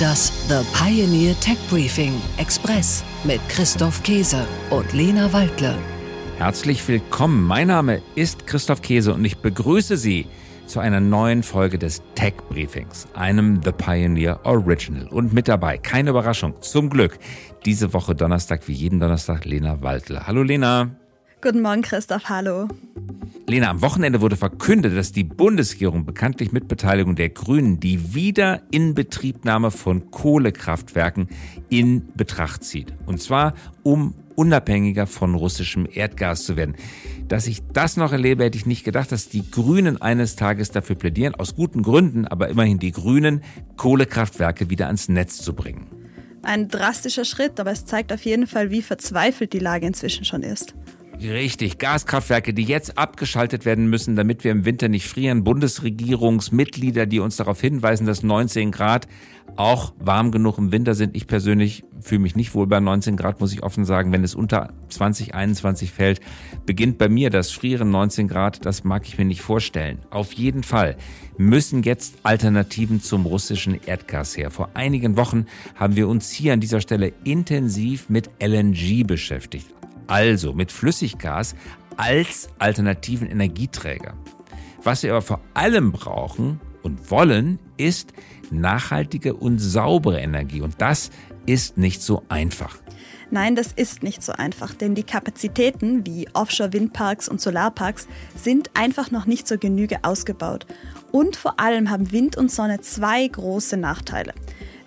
Das The Pioneer Tech Briefing Express mit Christoph Käse und Lena Waldle. Herzlich willkommen. Mein Name ist Christoph Käse und ich begrüße Sie zu einer neuen Folge des Tech Briefings, einem The Pioneer Original. Und mit dabei, keine Überraschung, zum Glück, diese Woche Donnerstag, wie jeden Donnerstag, Lena Waldle. Hallo Lena. Guten Morgen, Christoph. Hallo. Lena, am Wochenende wurde verkündet, dass die Bundesregierung bekanntlich mit Beteiligung der Grünen die Wiederinbetriebnahme von Kohlekraftwerken in Betracht zieht. Und zwar, um unabhängiger von russischem Erdgas zu werden. Dass ich das noch erlebe, hätte ich nicht gedacht, dass die Grünen eines Tages dafür plädieren, aus guten Gründen, aber immerhin die Grünen, Kohlekraftwerke wieder ans Netz zu bringen. Ein drastischer Schritt, aber es zeigt auf jeden Fall, wie verzweifelt die Lage inzwischen schon ist. Richtig, Gaskraftwerke, die jetzt abgeschaltet werden müssen, damit wir im Winter nicht frieren. Bundesregierungsmitglieder, die uns darauf hinweisen, dass 19 Grad auch warm genug im Winter sind. Ich persönlich fühle mich nicht wohl bei 19 Grad, muss ich offen sagen. Wenn es unter 20, 21 fällt, beginnt bei mir das Frieren 19 Grad. Das mag ich mir nicht vorstellen. Auf jeden Fall müssen jetzt Alternativen zum russischen Erdgas her. Vor einigen Wochen haben wir uns hier an dieser Stelle intensiv mit LNG beschäftigt also mit Flüssiggas als alternativen Energieträger. Was wir aber vor allem brauchen und wollen, ist nachhaltige und saubere Energie. Und das ist nicht so einfach. Nein, das ist nicht so einfach, denn die Kapazitäten wie Offshore-Windparks und Solarparks sind einfach noch nicht zur Genüge ausgebaut. Und vor allem haben Wind und Sonne zwei große Nachteile.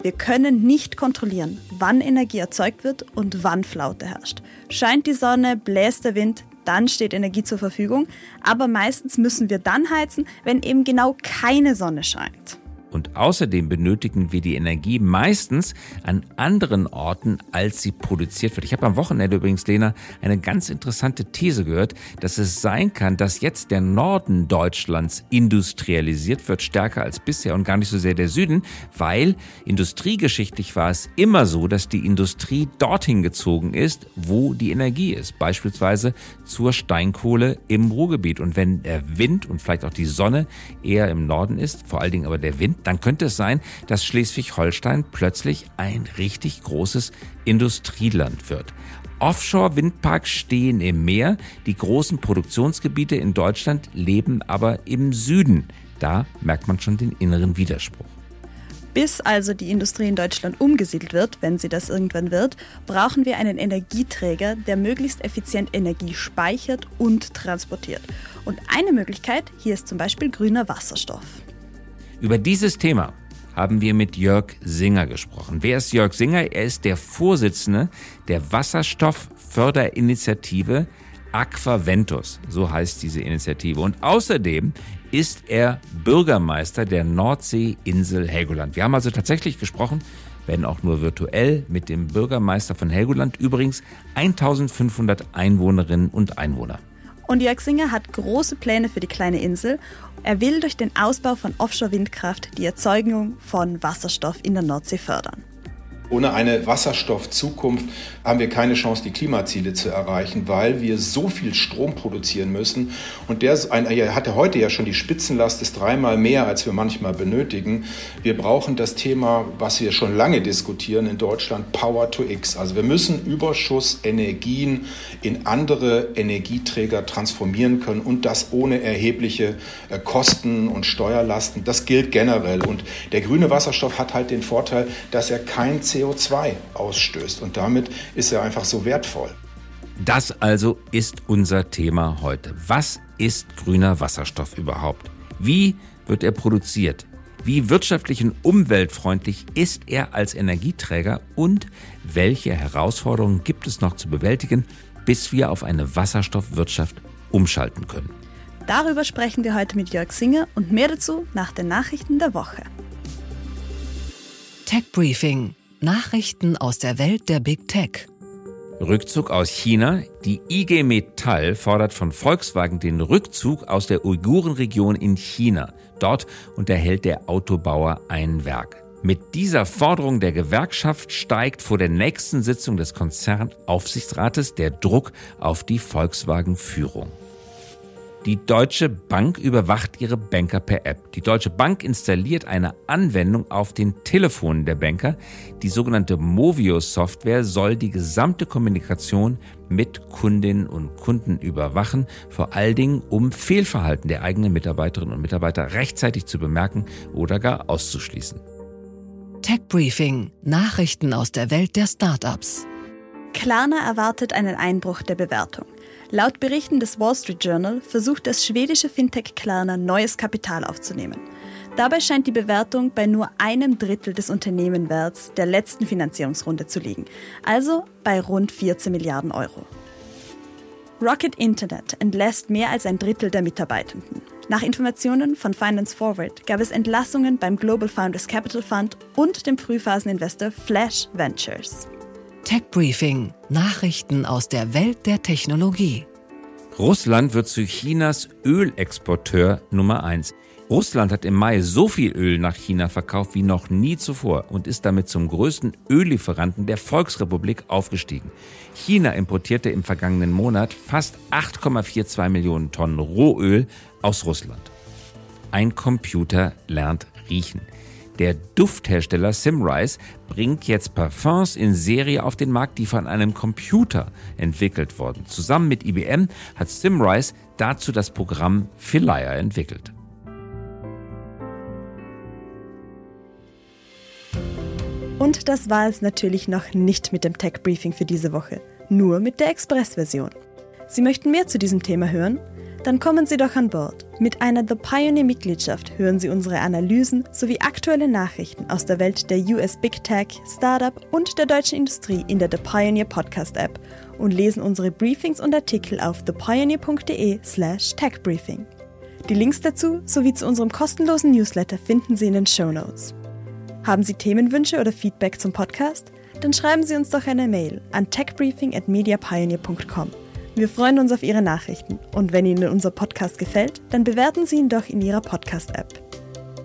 Wir können nicht kontrollieren, wann Energie erzeugt wird und wann Flaute herrscht. Scheint die Sonne, bläst der Wind, dann steht Energie zur Verfügung, aber meistens müssen wir dann heizen, wenn eben genau keine Sonne scheint. Und außerdem benötigen wir die Energie meistens an anderen Orten, als sie produziert wird. Ich habe am Wochenende übrigens, Lena, eine ganz interessante These gehört, dass es sein kann, dass jetzt der Norden Deutschlands industrialisiert wird, stärker als bisher und gar nicht so sehr der Süden, weil industriegeschichtlich war es immer so, dass die Industrie dorthin gezogen ist, wo die Energie ist. Beispielsweise zur Steinkohle im Ruhrgebiet. Und wenn der Wind und vielleicht auch die Sonne eher im Norden ist, vor allen Dingen aber der Wind, dann könnte es sein, dass Schleswig-Holstein plötzlich ein richtig großes Industrieland wird. Offshore-Windparks stehen im Meer, die großen Produktionsgebiete in Deutschland leben aber im Süden. Da merkt man schon den inneren Widerspruch. Bis also die Industrie in Deutschland umgesiedelt wird, wenn sie das irgendwann wird, brauchen wir einen Energieträger, der möglichst effizient Energie speichert und transportiert. Und eine Möglichkeit hier ist zum Beispiel grüner Wasserstoff. Über dieses Thema haben wir mit Jörg Singer gesprochen. Wer ist Jörg Singer? Er ist der Vorsitzende der Wasserstoffförderinitiative Aquaventus, so heißt diese Initiative. Und außerdem ist er Bürgermeister der Nordseeinsel Helgoland. Wir haben also tatsächlich gesprochen, wenn auch nur virtuell, mit dem Bürgermeister von Helgoland, übrigens 1500 Einwohnerinnen und Einwohner. Und Jörg Singer hat große Pläne für die kleine Insel. Er will durch den Ausbau von Offshore-Windkraft die Erzeugung von Wasserstoff in der Nordsee fördern. Ohne eine Wasserstoffzukunft haben wir keine Chance, die Klimaziele zu erreichen, weil wir so viel Strom produzieren müssen. Und der hat ja heute ja schon die Spitzenlast, ist dreimal mehr, als wir manchmal benötigen. Wir brauchen das Thema, was wir schon lange diskutieren in Deutschland, Power to X. Also wir müssen Überschussenergien in andere Energieträger transformieren können und das ohne erhebliche äh, Kosten und Steuerlasten. Das gilt generell. Und der grüne Wasserstoff hat halt den Vorteil, dass er kein CO2 ausstößt. Und damit ist er einfach so wertvoll. Das also ist unser Thema heute. Was ist grüner Wasserstoff überhaupt? Wie wird er produziert? Wie wirtschaftlich und umweltfreundlich ist er als Energieträger und welche Herausforderungen gibt es noch zu bewältigen, bis wir auf eine Wasserstoffwirtschaft umschalten können? Darüber sprechen wir heute mit Jörg Singer und mehr dazu nach den Nachrichten der Woche. Tech Briefing Nachrichten aus der Welt der Big Tech. Rückzug aus China. Die IG Metall fordert von Volkswagen den Rückzug aus der Uigurenregion in China. Dort unterhält der Autobauer ein Werk. Mit dieser Forderung der Gewerkschaft steigt vor der nächsten Sitzung des Konzernaufsichtsrates der Druck auf die Volkswagen-Führung. Die Deutsche Bank überwacht ihre Banker per App. Die Deutsche Bank installiert eine Anwendung auf den Telefonen der Banker. Die sogenannte Movio-Software soll die gesamte Kommunikation mit Kundinnen und Kunden überwachen, vor allen Dingen um Fehlverhalten der eigenen Mitarbeiterinnen und Mitarbeiter rechtzeitig zu bemerken oder gar auszuschließen. Tech Briefing: Nachrichten aus der Welt der Startups. Klarna erwartet einen Einbruch der Bewertung. Laut Berichten des Wall Street Journal versucht das schwedische Fintech Klarna neues Kapital aufzunehmen. Dabei scheint die Bewertung bei nur einem Drittel des Unternehmenwerts der letzten Finanzierungsrunde zu liegen, also bei rund 14 Milliarden Euro. Rocket Internet entlässt mehr als ein Drittel der Mitarbeitenden. Nach Informationen von Finance Forward gab es Entlassungen beim Global Founders Capital Fund und dem Frühphaseninvestor Flash Ventures. Tech Briefing: Nachrichten aus der Welt der Technologie. Russland wird zu Chinas Ölexporteur Nummer 1. Russland hat im Mai so viel Öl nach China verkauft wie noch nie zuvor und ist damit zum größten Öllieferanten der Volksrepublik aufgestiegen. China importierte im vergangenen Monat fast 8,42 Millionen Tonnen Rohöl aus Russland. Ein Computer lernt riechen. Der Dufthersteller Simrise bringt jetzt Parfums in Serie auf den Markt, die von einem Computer entwickelt wurden. Zusammen mit IBM hat Simrise dazu das Programm Philia entwickelt. Und das war es natürlich noch nicht mit dem Tech Briefing für diese Woche, nur mit der Express-Version. Sie möchten mehr zu diesem Thema hören? Dann kommen Sie doch an Bord. Mit einer The Pioneer-Mitgliedschaft hören Sie unsere Analysen sowie aktuelle Nachrichten aus der Welt der US Big Tech, Startup und der deutschen Industrie in der The Pioneer Podcast App und lesen unsere Briefings und Artikel auf thepioneer.de/slash techbriefing. Die Links dazu sowie zu unserem kostenlosen Newsletter finden Sie in den Show Notes. Haben Sie Themenwünsche oder Feedback zum Podcast? Dann schreiben Sie uns doch eine Mail an techbriefing@mediapioneer.com. Wir freuen uns auf Ihre Nachrichten und wenn Ihnen unser Podcast gefällt, dann bewerten Sie ihn doch in Ihrer Podcast-App.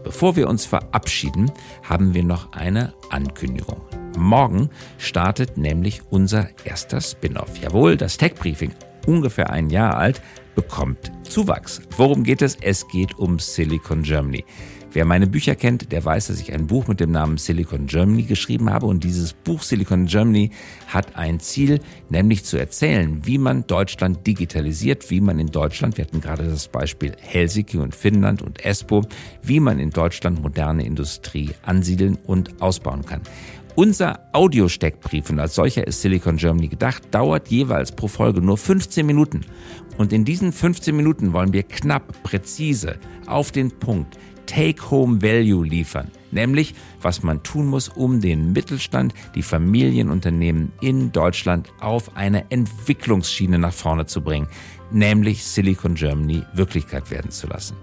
Bevor wir uns verabschieden, haben wir noch eine Ankündigung. Morgen startet nämlich unser erster Spin-off. Jawohl, das Tech Briefing, ungefähr ein Jahr alt, bekommt Zuwachs. Worum geht es? Es geht um Silicon Germany. Wer meine Bücher kennt, der weiß, dass ich ein Buch mit dem Namen Silicon Germany geschrieben habe. Und dieses Buch Silicon Germany hat ein Ziel, nämlich zu erzählen, wie man Deutschland digitalisiert, wie man in Deutschland, wir hatten gerade das Beispiel Helsinki und Finnland und Espoo, wie man in Deutschland moderne Industrie ansiedeln und ausbauen kann. Unser Audiosteckbrief, und als solcher ist Silicon Germany gedacht, dauert jeweils pro Folge nur 15 Minuten. Und in diesen 15 Minuten wollen wir knapp, präzise, auf den Punkt Take-Home-Value liefern, nämlich was man tun muss, um den Mittelstand, die Familienunternehmen in Deutschland auf eine Entwicklungsschiene nach vorne zu bringen, nämlich Silicon Germany Wirklichkeit werden zu lassen.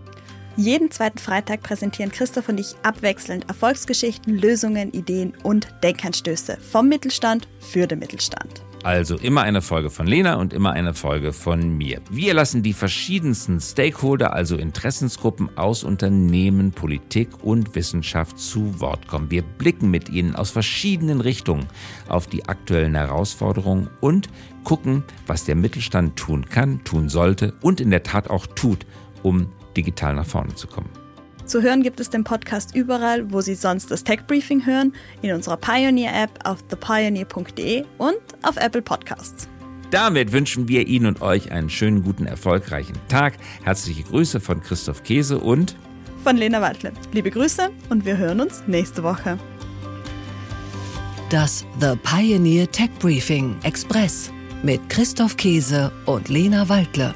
Jeden zweiten Freitag präsentieren Christoph und ich abwechselnd Erfolgsgeschichten, Lösungen, Ideen und Denkanstöße vom Mittelstand für den Mittelstand. Also immer eine Folge von Lena und immer eine Folge von mir. Wir lassen die verschiedensten Stakeholder, also Interessensgruppen aus Unternehmen, Politik und Wissenschaft zu Wort kommen. Wir blicken mit ihnen aus verschiedenen Richtungen auf die aktuellen Herausforderungen und gucken, was der Mittelstand tun kann, tun sollte und in der Tat auch tut, um digital nach vorne zu kommen. Zu hören gibt es den Podcast überall, wo Sie sonst das Tech Briefing hören, in unserer Pioneer-App auf thepioneer.de und auf Apple Podcasts. Damit wünschen wir Ihnen und euch einen schönen, guten, erfolgreichen Tag. Herzliche Grüße von Christoph Käse und von Lena Waldle. Liebe Grüße und wir hören uns nächste Woche. Das The Pioneer Tech Briefing Express mit Christoph Käse und Lena Waldle.